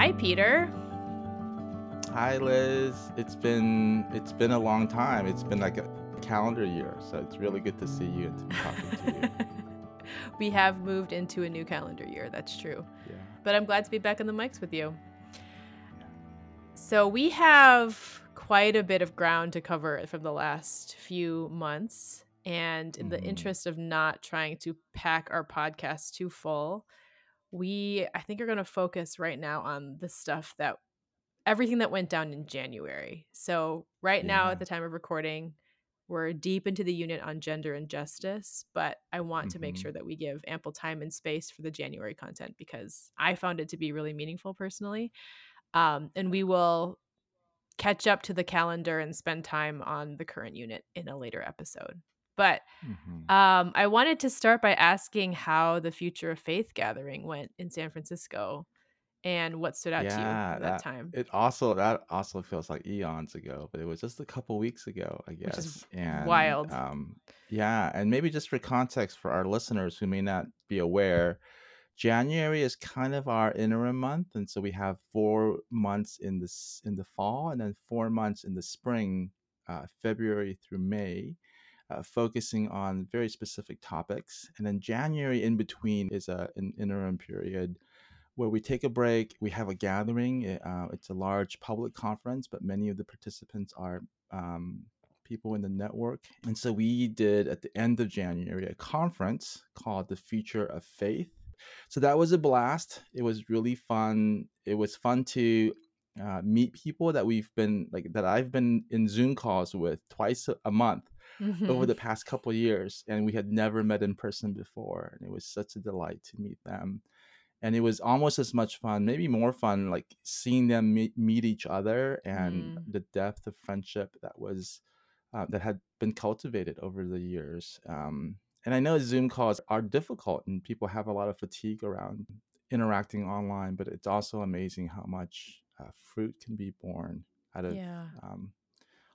Hi, Peter. Hi, Liz. It's been it's been a long time. It's been like a calendar year, so it's really good to see you and to be talking to you. we have moved into a new calendar year. That's true. Yeah. But I'm glad to be back on the mics with you. So we have quite a bit of ground to cover from the last few months. And in the Mhm. interest of not trying to pack our podcast too full, we, I think, are going to focus right now on the stuff that everything that went down in January. So, right now, at the time of recording, we're deep into the unit on gender and justice, but I want to make hmm sure that we give ample time and space for the January content because I found it to be really meaningful personally. Um, and we will catch up to the calendar and spend time on the current unit in a later episode. But hmm um, I wanted to start by asking how the Future of Faith gathering went in San Francisco and what stood out to you Yeah, from that that time, it also that also feels like eons ago, but it was just a couple weeks ago, I guess. And wild. um yeah, and maybe just for context for our listeners who may not be aware, January is kind of our interim month, and so we have four months in this in the fall, and then four months in the spring, uh, February through May, uh, focusing on very specific topics, and then January in between is a, an interim period where we take a break. We have a gathering. it, Uh, it's a large public conference, but many of the participants are um, people in the network, and so we did at the end of January a conference called the Future of Faith so that was a blast. It was really fun. It was fun to uh, meet people that we've been like that I've been in Zoom calls with twice a, a month over the past couple years, and we had never met in person before, and it was such a delight to meet them. And it was almost as much fun, maybe more fun, like seeing them meet, meet each other and Mm, the depth of friendship that was uh, that had been cultivated over the years. Um, and I know Zoom calls are difficult and people have a lot of fatigue around interacting online, but it's also amazing how much uh, fruit can be borne out of yeah. um,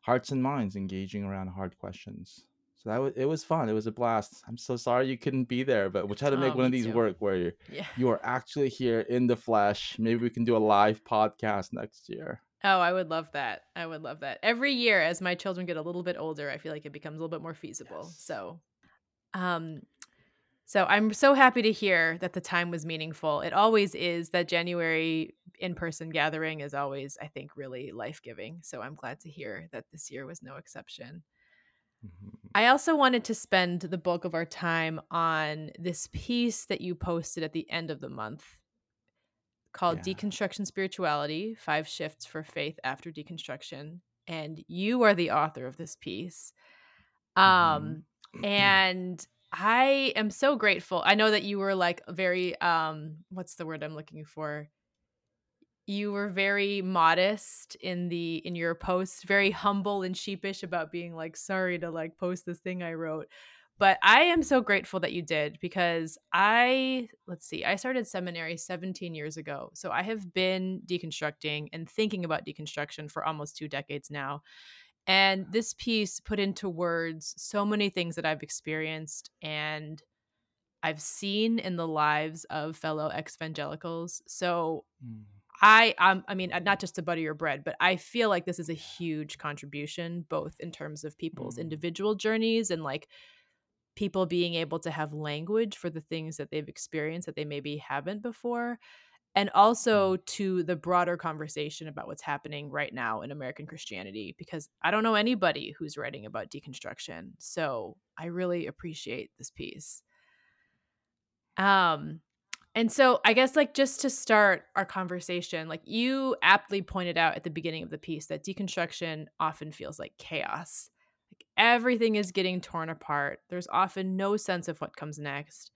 hearts and minds engaging around hard questions. So that was it was fun. It was a blast. I'm so sorry you couldn't be there, but we'll try to make Oh, one of these too. work where you're, Yeah. you are actually here in the flesh. Maybe we can do a live podcast next year. Oh, I would love that. I would love that. Every year as my children get a little bit older, I feel like it becomes a little bit more feasible. Yes. So, um so I'm so happy to hear that the time was meaningful. It always is that January in-person gathering is always I think really life-giving. So I'm glad to hear that this year was no exception. Mhm. I also wanted to spend the bulk of our time on this piece that you posted at the end of the month called Yeah. Deconstruction Spirituality Five Shifts for Faith After Deconstruction. And you are the author of this piece. hmm Um, and I am so grateful. I know that you were like very, um, what's the word I'm looking for? You were very modest in the in your post, very humble and sheepish about being like sorry to like post this thing I wrote. But I am so grateful that you did because I let's see, I started seminary 17 years ago. So I have been deconstructing and thinking about deconstruction for almost 2 decades now. And this piece put into words so many things that I've experienced and I've seen in the lives of fellow ex-evangelicals. So Mm. I um I mean, uh, not just to butter your bread, but I feel like this is a huge contribution, both in terms of people's Mm. individual journeys and like people being able to have language for the things that they've experienced that they maybe haven't before, and Mm. also to the broader conversation about what's happening right now in American Christianity, because I don't know anybody who's writing about deconstruction. So I really appreciate this piece. Um, and so I guess like just to start our conversation, like you aptly pointed out at the beginning of the piece that deconstruction often feels like chaos. Like everything is getting torn apart. There's often no sense of what comes next.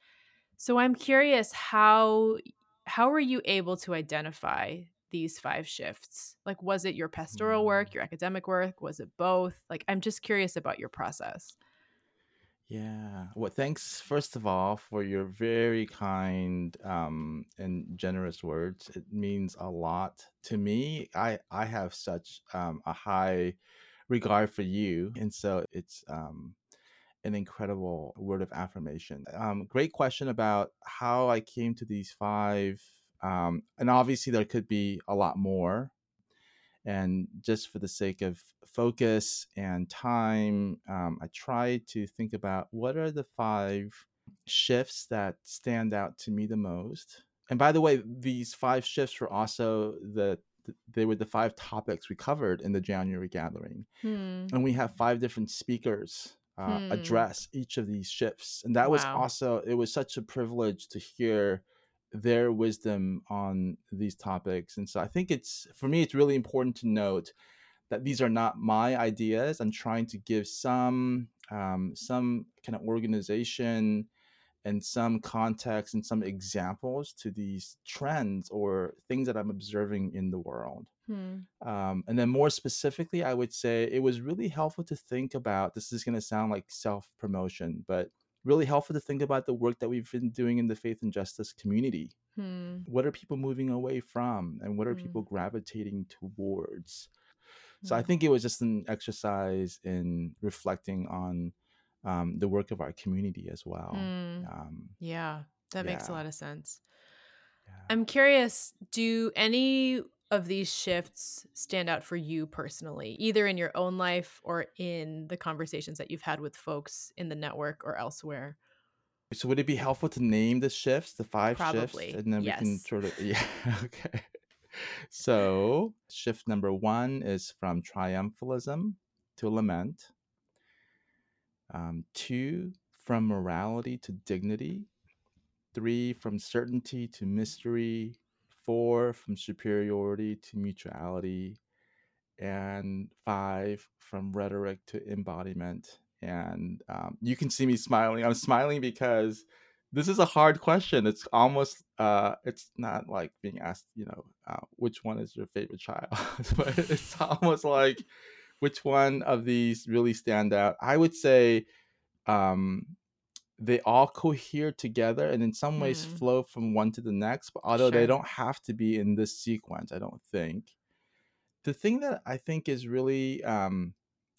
So I'm curious how how were you able to identify these five shifts? Like was it your pastoral work, hmm. your academic work, was it both? Like I'm just curious about your process. Yeah. Well, thanks first of all for your very kind um, and generous words. It means a lot to me. I I have such um, a high regard for you, and so it's um, an incredible word of affirmation. Um, great question about how I came to these five Um, and obviously, there could be a lot more. And just for the sake of focus and time, um, I try to think about what are the five shifts that stand out to me the most. And by the way, these five shifts were also the they were the five topics we covered in the January gathering. Hmm. And we have five different speakers uh, Hmm. address each of these shifts. And that was also, it was such a privilege to hear their wisdom on these topics. And so I think it's, for me, it's really important to note that these are not my ideas. I'm trying to give some, um, some kind of organization and some context and some examples to these trends or things that I'm observing in the world. Hmm. Um, and then more specifically, I would say it was really helpful to think about this is going to sound like self promotion, but really helpful to think about the work that we've been doing in the faith and justice community. Hmm. What are people moving away from and what are Hmm. people gravitating towards? So I Hmm. think it was just an exercise in reflecting on um, the work of our community as well. Hmm. Um, Yeah, that makes a lot of sense. yeah. I'm curious, do any of these shifts stand out for you personally, either in your own life or in the conversations that you've had with folks in the network or elsewhere? So would it be helpful to name the shifts, the five shifts, and then we can sort of yeah, okay. So shift number one is from triumphalism to lament. Um, two, from morality to dignity. Three, from certainty to mystery. Four, from superiority to mutuality. And five, from rhetoric to embodiment. And um, you can see me smiling. I'm smiling because this is a hard question. It's almost, uh, it's not like being asked, you know, uh, which one is your favorite child, but it's almost like which one of these really stand out. I would say um, they all cohere together and in some ways Hmm. flow from one to the next, but although they don't have to be in this sequence, I don't think. The thing that I think is really um,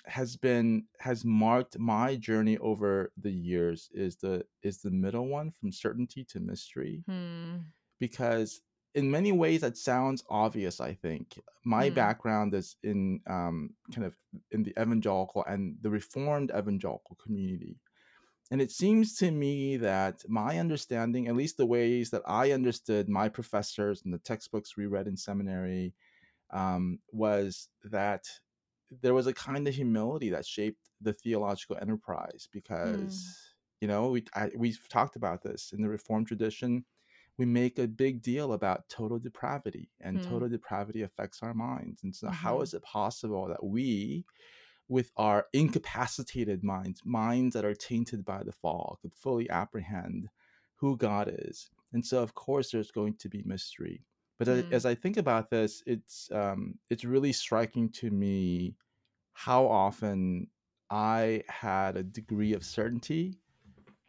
has been has marked my journey over the years is the is the middle one from certainty to mystery Hmm. because in many ways that sounds obvious i think my Hmm. background is in um, kind of in the evangelical and the reformed evangelical community and it seems to me that my understanding at least the ways that i understood my professors and the textbooks we read in seminary um, was that there was a kind of humility that shaped the theological enterprise Hmm. because you know we I, we've talked about this in the reformed tradition we make a big deal about total depravity and Hmm. total depravity affects our minds and so how Mhm. is it possible that we with our incapacitated minds minds that are tainted by the fall could fully apprehend who god is and so of course there's going to be mystery but a- Hmm. as i think about this it's um, it's really striking to me how often i had a degree of certainty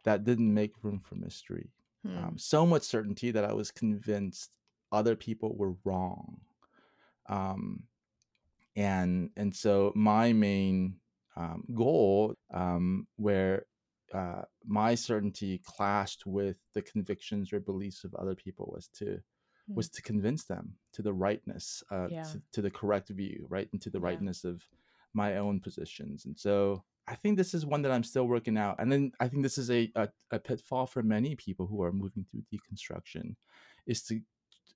that didn't make room for mystery Hmm. um, so much certainty that I was convinced other people were wrong. Um, and and so my main um, goal, um, where uh, my certainty clashed with the convictions or beliefs of other people, was to Hmm. was to convince them to the rightness, uh, Yeah. to, to the correct view, right, and to the Yeah. rightness of my own positions. And so I think this is one that I'm still working out. And then I think this is a, a, a pitfall for many people who are moving through deconstruction, is to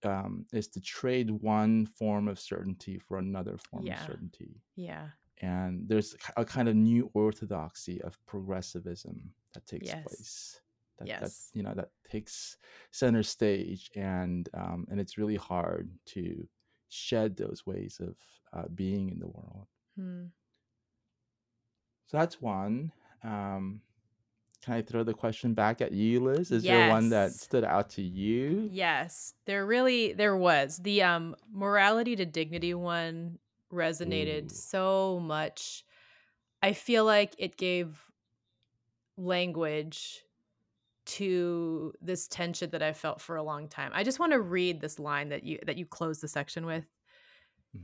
um, is to trade one form of certainty for another form Yeah. of certainty. Yeah. And there's a kind of new orthodoxy of progressivism that takes Yes. place. That, that Yes. you know that takes center stage, and um, and it's really hard to shed those ways of uh, being in the world. Hmm. So that's one. Um, can I throw the question back at you, Liz? Is there one that stood out to you? Yes. There really there was. The um morality to dignity one resonated Ooh. so much. I feel like it gave language to this tension that I felt for a long time. I just want to read this line that you that you closed the section with.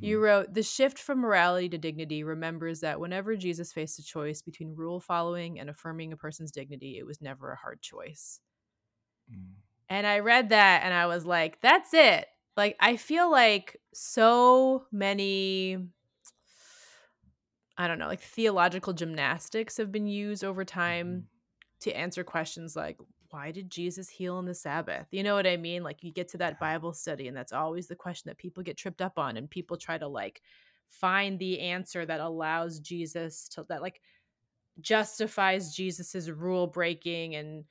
You Mhm. wrote, The shift from morality to dignity remembers that whenever Jesus faced a choice between rule following and affirming a person's dignity, it was never a hard choice. Mm. And I read that and I was like, "That's it." Like, I feel like so many I don't know, like, theological gymnastics have been used over time Mhm. to answer questions like, "Why did Jesus heal on the Sabbath?" You know what I mean? Like, you get to that Bible study, and that's always the question that people get tripped up on, and people try to, like, find the answer that allows Jesus to that, like, justifies Jesus's rule breaking and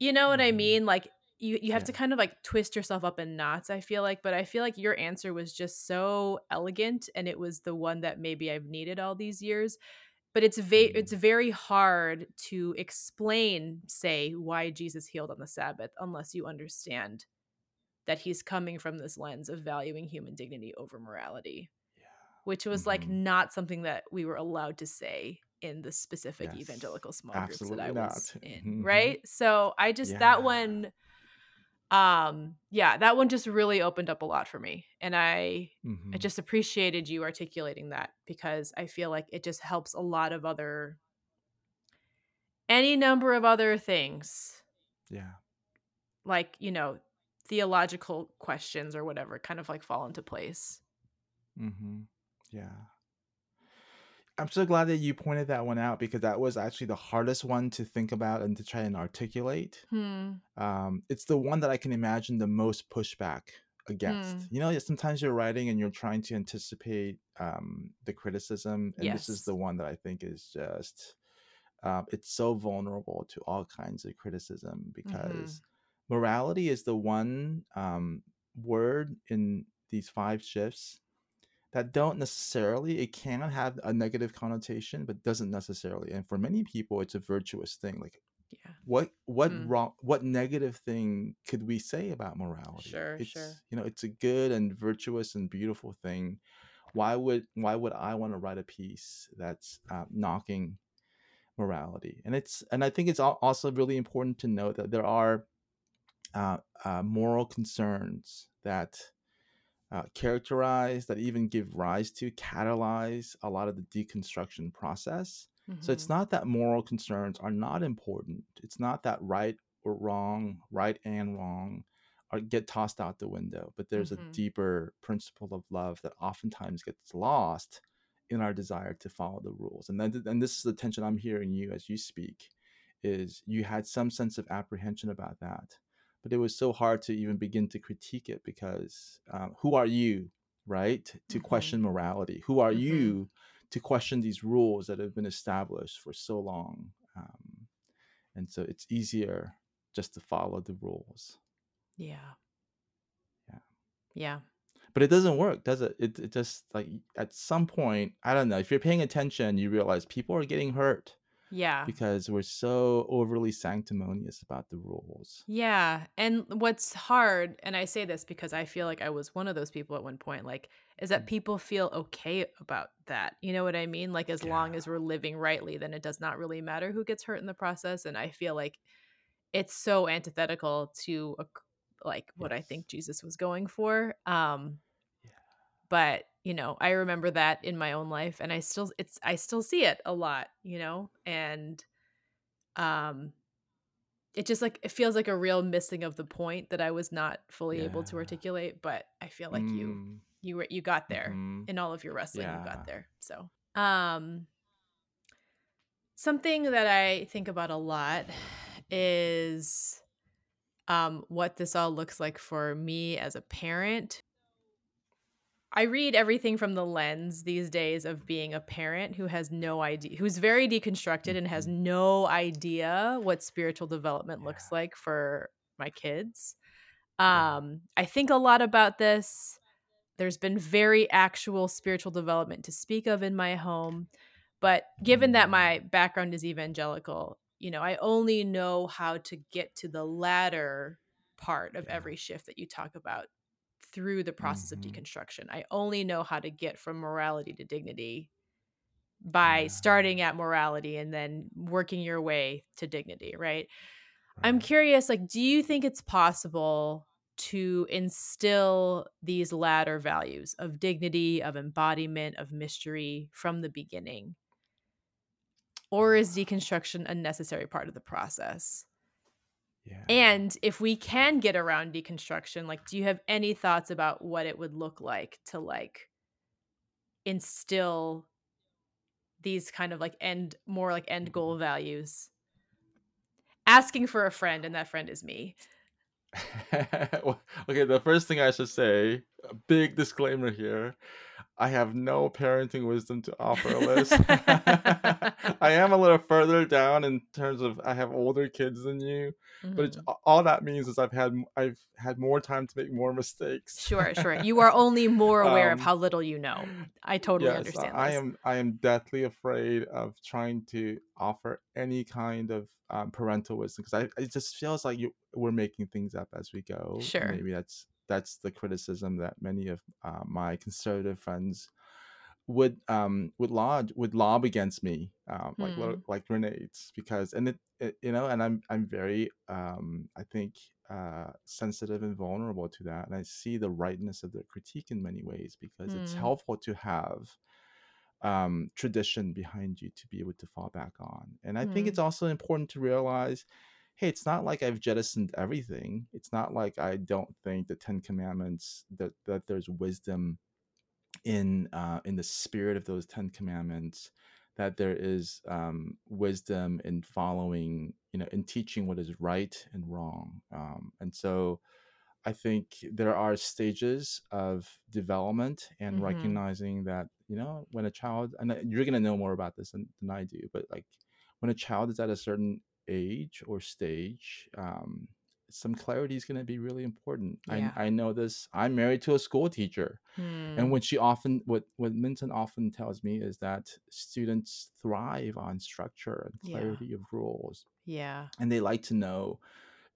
you know what I Mhm. mean? Like, you you have to kind of, like, twist yourself up in knots, I feel like, but I feel like your answer was just so elegant, and it was the one that maybe I've needed all these years. But it's ve it's Mm. very hard to explain, say, why Jesus healed on the Sabbath unless you understand that he's coming from this lens of valuing human dignity over morality, which was, like, Mhm. not something that we were allowed to say in the specific Yes. evangelical small groups that I was not. in, Mhm. right? So, I just that one um, yeah, that one just really opened up a lot for me, and I I Mhm. just appreciated you articulating that because I feel like it just helps a lot of other any number of other things, Yeah. like, you know, theological questions or whatever kind of, like, fall into place. mm-hmm Yeah. I'm so glad that you pointed that one out because that was actually the hardest one to think about and to try and articulate. Hmm. Um, it's the one that I can imagine the most pushback against. Hmm. You know, sometimes you're writing and you're trying to anticipate um, the criticism, and this is the one that I think is just um, it's so vulnerable to all kinds of criticism because Mhm. morality is the one um, word in these five shifts that don't necessarily it can have a negative connotation but doesn't necessarily and for many people it's a virtuous thing like Yeah. what what Mm. wrong what negative thing could we say about morality Sure, sure. it's you know it's a good and virtuous and beautiful thing why would why would i want to write a piece that's uh, knocking morality and it's and i think it's also really important to note that there are uh, uh, moral concerns that uh, characterize, that even give rise to, catalyze a lot of the deconstruction process. So it's Mhm. not that moral concerns are not important. It's not that right or wrong, right and wrong, are get tossed out the window. But there's a Mhm. deeper principle of love that oftentimes gets lost in our desire to follow the rules. And then, and this is the tension I'm hearing you as you speak, is you had some sense of apprehension about that but it was so hard to even begin to critique it because um, who are you right to Mhm. question morality who are Mhm. you to question these rules that have been established for so long um, and so it's easier just to follow the rules Yeah. yeah Yeah. but it doesn't work does it? it it just like at some point i don't know if you're paying attention you realize people are getting hurt Yeah. because we're so overly sanctimonious about the rules Yeah, and what's hard and I say this because I feel like I was one of those people at one point, like, is that Mm. people feel okay about that, you know what I mean? Like, as long as we're living rightly, then it does not really matter who gets hurt in the process, and I feel like it's so antithetical to, like, what I think Jesus was going for, um, yeah but, you know, I remember that in my own life, and I still it's I still see it a lot, you know, and, um It just, like it feels like a real missing of the point that I was not fully able to articulate, but I feel like you mm. you were you got there. Mhm. In all of your wrestling, you got there, so um, something that I think about a lot is, um, what this all looks like for me as a parent. I read everything from the lens these days of being a parent who has no idea who's very deconstructed and has Mhm. no idea what spiritual development looks like for my kids. Um, I think a lot about this. There's been very actual spiritual development to speak of in my home, but given that my background is evangelical, you know, I only know how to get to the latter part of every shift that you talk about through the process of Mhm. deconstruction. I only know how to get from morality to dignity by Yeah. starting at morality and then working your way to dignity, right? I'm curious, like, do you think it's possible to instill these latter values of dignity, of embodiment, of mystery from the beginning? Or is deconstruction a necessary part of the process? Yeah. And if we can get around deconstruction, like, do you have any thoughts about what it would look like to, like instill these kind of, like, end more, like, end Mhm. goal values? Asking for a friend, and that friend is me. Okay, the first thing I should say, a big disclaimer here, I have no parenting wisdom to offer Alyss. I am a little further down in terms of I have older kids than you, but it's Mhm. a all that means is I've had I've had more time to make more mistakes. Sure, sure. You are only more aware of Um, how little you know. I totally yes, understand I this. am I am deathly afraid of trying to offer any kind of, um, parental wisdom 'cause I it just feels like you we're making things up as we go, Sure. maybe that's that's the criticism that many of, uh, my conservative friends would, um, would lodge would lob against me, um, like Hmm. like grenades because and it it you know, and I'm I'm very, um, I think, uh, sensitive and vulnerable to that, and I see the rightness of their critique in many ways because it's Mm. helpful to have, um, tradition behind you to be able to fall back on, and I think it's Hmm. also important to realize, hey, it's not like I've jettisoned everything. It's not like I don't think the 10 Commandments that that there's wisdom in, uh, in the spirit of those 10 Commandments, that there is, um, wisdom in following, you know, in teaching what is right and wrong, um, and so I think there are stages of development and Mhm. recognizing that, you know, when a child and, uh, you're gonna know more about this than than I do, but, like, when a child is at a certain age or stage, um, some clarity is gonna be really important. I Yeah. I know this, I'm married to a school teacher, and Hmm. what she often what what Minton often tells me is that students thrive on structure and Yeah. clarity of rules, Yeah. and they like to know,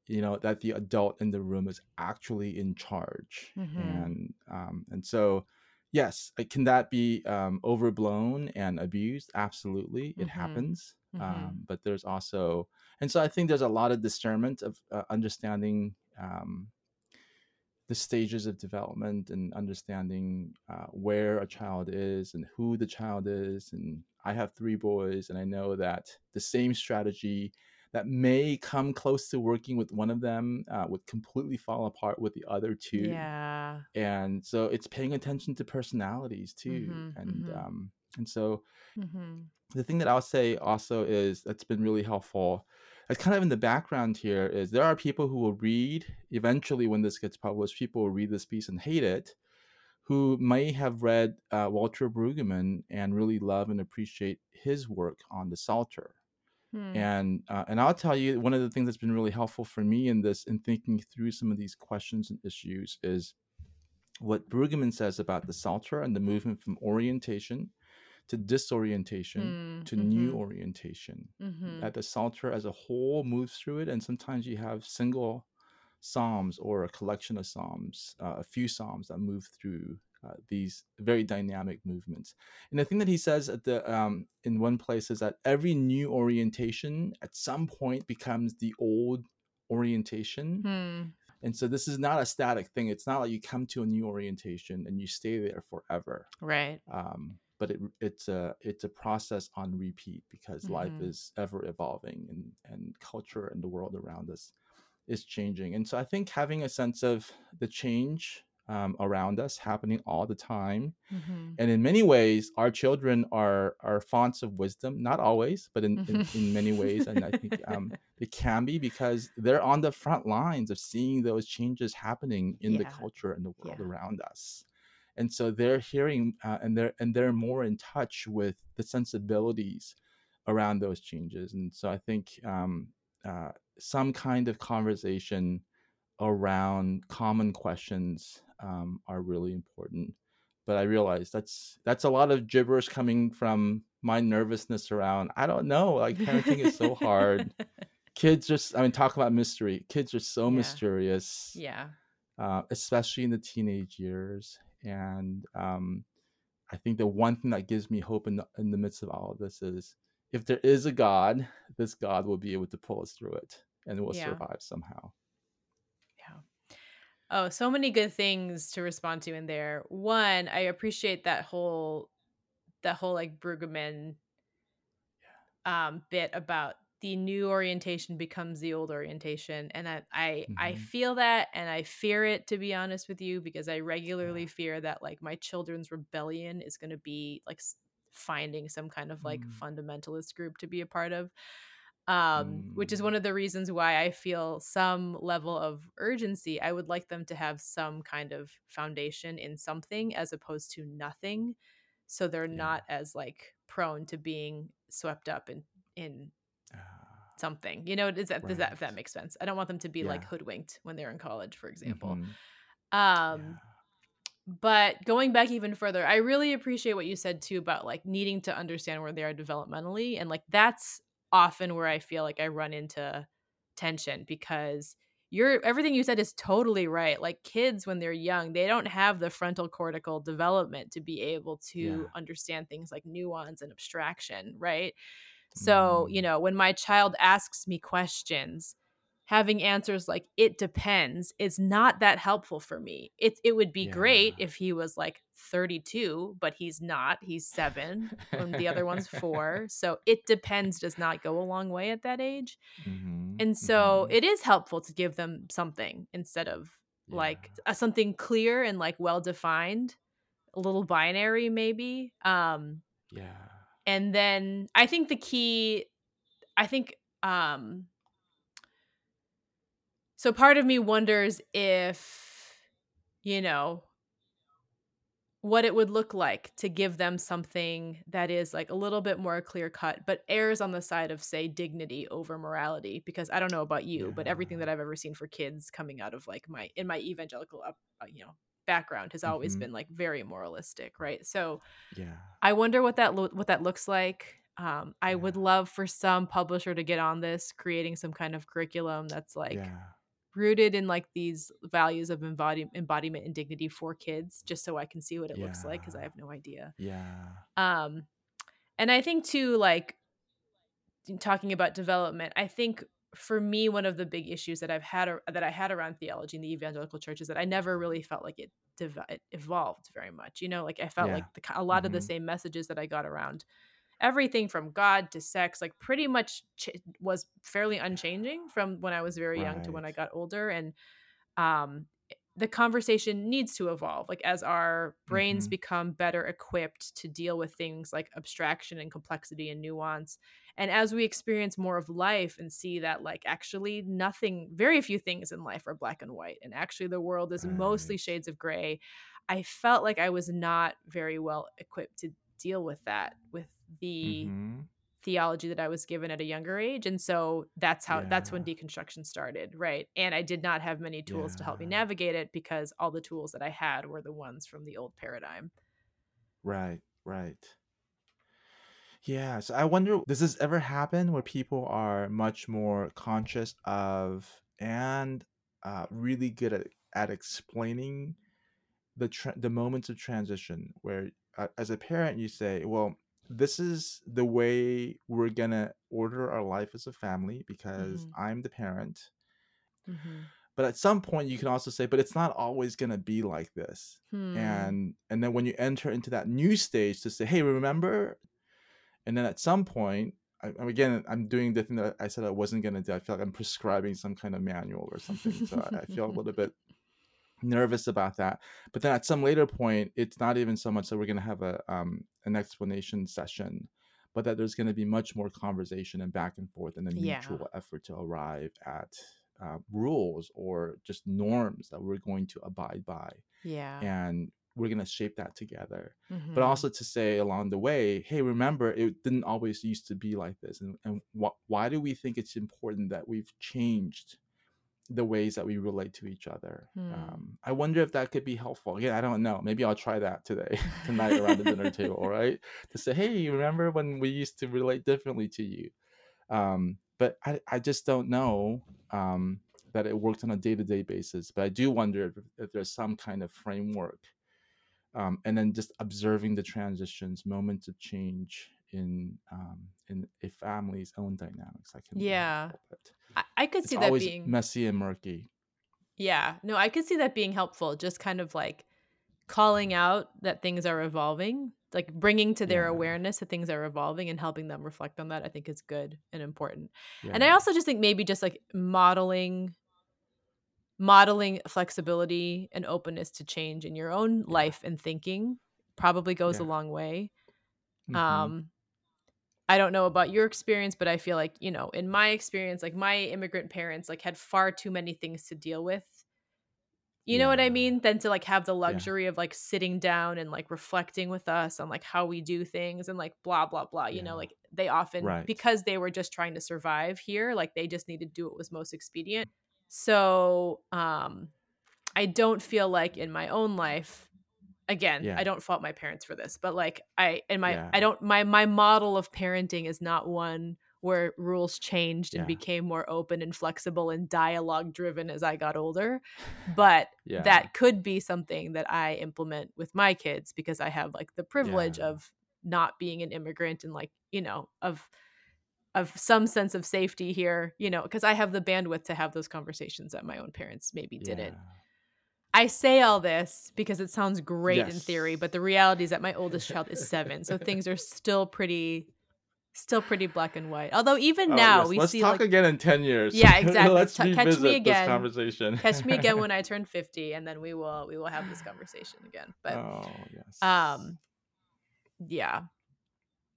you know, that the adult in the room is actually in charge, Mhm. and, um, and so, yes, uh, can that be, um, overblown and abused? Absolutely, it Mhm. happens, Mhm. um, but there's also and so I think there's a lot of discernment of, uh, understanding, um the stages of development and understanding, uh, where a child is and who the child is, and I have 3 boys, and I know that the same strategy that may come close to working with one of them, uh, would completely fall apart with the other 2, Yeah. and so it's paying attention to personalities too, Mhm. and, Mhm. um, and so Mhm. the thing that I'll say also is that's been really helpful, it's kind of in the background here, is there are people who will read eventually when this gets published, people will read this piece and hate it, who may have read, uh, Walter Brueggemann and really love and appreciate his work on the Psalter, Hmm. and, uh, and I'll tell you, one of the things that's been really helpful for me in this in thinking through some of these questions and issues is what Brueggemann says about the Psalter and the movement from orientation to disorientation Hmm. to new Mhm. orientation, Mhm. that the Psalter as a whole moves through it, and sometimes you have single psalms or a collection of psalms, uh, a few psalms that move through, uh, these very dynamic movements, and the thing that he says at the, um, in one place is that every new orientation at some point becomes the old orientation, Hmm. and so this is not a static thing, it's not like you come to a new orientation and you stay there forever, Right. um, but it it's a it's a process on repeat because life Mhm. is ever evolving and and culture and the world around us is changing, and so I think having a sense of the change, um, around us happening all the time, Mhm. and in many ways, our children are are fonts of wisdom, not always, but in in Mhm. in many ways, and I think, um, it can be because they're on the front lines of seeing those changes happening in the culture and the world Yeah. around us, and so they're hearing, uh, and they're and they're more in touch with the sensibilities around those changes, and so I think, um, uh, some kind of conversation around common questions, um, are really important, but I realize that's that's a lot of gibberish coming from my nervousness around, I don't know, like, parenting is so hard. Kids just I mean, talk about mystery, kids are so Yeah. mysterious, Yeah. uh, especially in the teenage years, and, um, I think the one thing that gives me hope in the in the midst of all of this is if there is a God, this God will be able to pull us through it, and we'll Yeah. survive somehow. Yeah. Oh, so many good things to respond to in there. 1, I appreciate that whole that whole, like, Brueggemann Yeah. um, bit about the new orientation becomes the old orientation and I, I i hmm feel that and i fear it to be honest with you because i Yeah. regularly fear that like my children's rebellion is going to be like finding some kind of like Mm, fundamentalist group to be a part of um which is mm, one of the reasons why i feel some level of urgency i would like them to have some kind of foundation in something as opposed to nothing so they're yeah. not as like prone to being swept up in in something. You know, does that does that if that makes sense? I don't want them to be like hoodwinked when they're in college, for example. hmm Um, Yeah. but going back even further, I really appreciate what you said too about like needing to understand where they are developmentally. And like that's often where I feel like I run into tension because you're everything you said is totally right. Like kids when they're young, they don't have the frontal cortical development to be able to Yeah. understand things like nuance and abstraction, right? So, you Mm, know, when my child asks me questions, having answers like "it depends" is not that helpful for me. It it would be great if he was like 32, but he's not. He's 7 and the other one's 4. So, "it depends" does not go a long way at that age. hmm And so, hmm it is helpful to give them something instead of Yeah. like uh, something clear and like well defined, a little binary maybe. Um Yeah. And then I think the key I think um so part of me wonders if you know what it would look like to give them something that is like a little bit more clear cut but errs on the side of say dignity over morality because I don't know about you but everything that I've ever seen for kids coming out of like my in my evangelical up uh, you know background has always hmm been like very moralistic right so Yeah. I wonder what that lo- what that looks like. Um, I would love for some publisher to get on this, creating some kind of curriculum that's like Yeah. rooted in like these values of embody- embodiment and dignity for kids, just so I can see what it looks like because I have no idea. Yeah. Um, and I think too, like talking about development, I think for me one of the big issues that I've had that I had around theology in the evangelical church is that I never really felt like it, dev- it evolved very much. You know, like I felt like the, a lot of the hmm same messages that I got around everything from God to sex, like pretty much ch- was fairly unchanging from when I was very young to when I got older. And um, the conversation needs to evolve. Like as our brains hmm become better equipped to deal with things like abstraction and complexity and nuance, and as we experience more of life and see that like actually nothing, very few things in life are black and white, and actually the world is mostly shades of gray. I felt like I was not very well equipped to deal with that with the hmm theology that I was given at a younger age, and so that's how that's when deconstruction started, right? And I did not have many tools to help me navigate it because all the tools that I had were the ones from the old paradigm. Right. Right. Yeah. So I wonder, does this ever happen where people are much more conscious of and uh, really good at at explaining the tra- the moments of transition where uh, as a parent you say well this is the way we're gonna order our life as a family because Mhm. i'm the parent Mhm. but at some point you can also say but it's not always gonna be like this Hmm. and and then when you enter into that new stage to say hey remember and then at some point I, again i'm doing the thing that i said i wasn't gonna do i feel like i'm prescribing some kind of manual or something so i I feel a little bit nervous about that. But then at some later point, it's not even so much that we're going to have a um, an explanation session, but that there's going to be much more conversation and back and forth and a Yeah. mutual effort to arrive at uh, rules or just norms that we're going to abide by, Yeah. and we're going to shape that together. But Mhm. also to say along the way, hey, remember it didn't always used to be like this, and and wh- why do we think it's important that we've changed? The ways that we relate to each other. Hmm. Um, I wonder if that could be helpful. Again, I don't know. Maybe I'll try that today, tonight around the dinner table, all right? To say, hey, you remember when we used to relate differently to you? Um, but I, I just don't know um, that it worked on a day to day basis. But I do wonder if, if there's some kind of framework. Um, and then just observing the transitions, moments of change in um, in a family's own dynamics, I can Yeah. But I, I could it's see that being messy and murky. yeah. No, I could see that being helpful, just kind of like calling out that things are evolving like bringing to their Yeah. awareness that things are evolving and helping them reflect on that i think is good and important Yeah. and i also just think maybe just like modeling modeling flexibility and openness to change in your own Yeah. life and thinking probably goes a long way Mhm. um I don't know about your experience, but I feel like, you know, in my experience, like my immigrant parents like had far too many things to deal with. You know what I mean? Than to like have the Yeah. luxury of like sitting down and like reflecting with us on like how we do things and like blah blah blah. You know, like they often Right. because they were just trying to survive here, like they just needed to do what was most expedient. So, um I don't feel like in my own life again Yeah. i don't fault my parents for this but like i and my Yeah. i don't my my model of parenting is not one where rules changed and Yeah. became more open and flexible and dialogue driven as i got older but that could be something that i implement with my kids because i have like the privilege of not being an immigrant and like you know of of some sense of safety here you know because i have the bandwidth to have those conversations that my own parents maybe didn't. I say all this because it sounds great in theory, but the reality is that my oldest child is 7, so things are still pretty still pretty black and white. Although even Oh, now yes. we Let's see talk like again in 10 years. Yeah, exactly. Let's T- catch me again. conversation. catch me again when I turn 50 and then we will we will have this conversation again. But oh, yes. um yeah.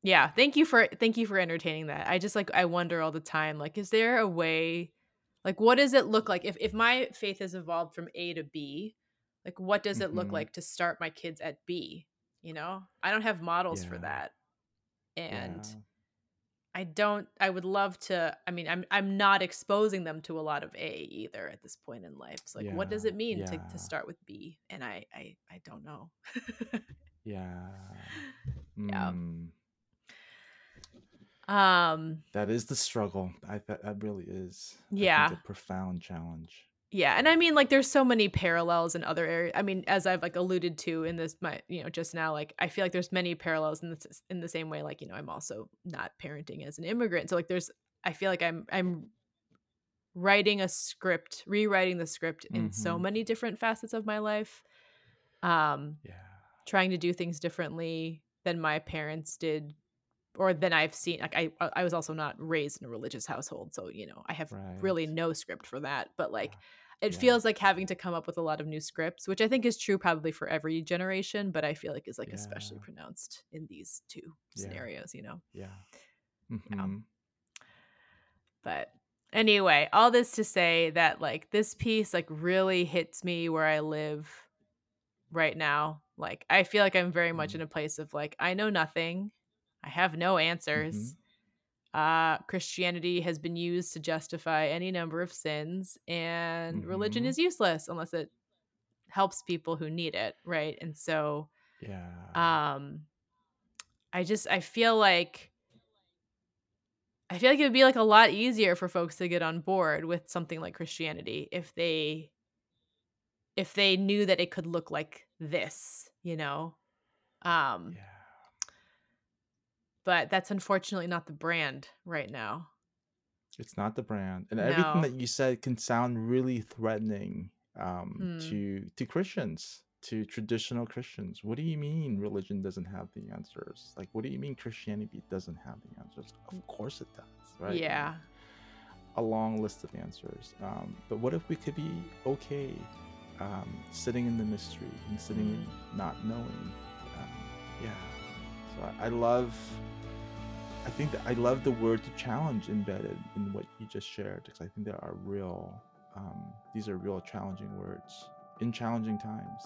Yeah, thank you for thank you for entertaining that. I just like I wonder all the time like is there a way like what does it look like if if my faith has evolved from A to B? Like what does it look Mhm. like to start my kids at B, you know? I don't have models for that. And Yeah. I don't I would love to I mean I'm I'm not exposing them to a lot of A either at this point in life. So like what does it mean to Yeah. to start with B? And I I I don't know. Yeah. Yeah. Mm. Um That is the struggle. I that, that really is. Yeah. a profound challenge. Yeah, and I mean, like, there's so many parallels in other areas. I mean, as I've like alluded to in this, my you know, just now, like, I feel like there's many parallels in this in the same way. Like, you know, I'm also not parenting as an immigrant, so like, there's, I feel like I'm I'm writing a script, rewriting the script in so Mhm. many different facets of my life. Um, Yeah. trying to do things differently than my parents did or than I've seen like I I was also not raised in a religious household so you know I have really no script for that but like it Yeah. feels like having to come up with a lot of new scripts which I think is true probably for every generation but I feel like is like especially pronounced in these two Yeah. scenarios you know Yeah. yeah Mhm. but anyway all this to say that like this piece like really hits me where I live right now. Like I feel like I'm very much in Mhm. a place of like I know nothing. I have no answers. Mhm. Uh Christianity has been used to justify any number of sins and religion Mhm. is useless unless it helps people who need it, right? And so Yeah. um I just I feel like I feel like it would be like a lot easier for folks to get on board with something like Christianity if they if they knew that it could look like this, you know? Um Yeah. But that's unfortunately not the brand right now. It's not the brand. And everything that you said can sound really threatening um Hmm. to to Christians, to traditional Christians. What do you mean religion doesn't have the answers? Like what do you mean Christianity doesn't have the answers? Of course it does, right? Yeah. a long list of answers. Um, but what if we could be okay um, sitting in the mystery and sitting in not knowing? Um, yeah. So I, I love. I think that I love the word challenge embedded in what you just shared because I think there are real, um, these are real challenging words in challenging times.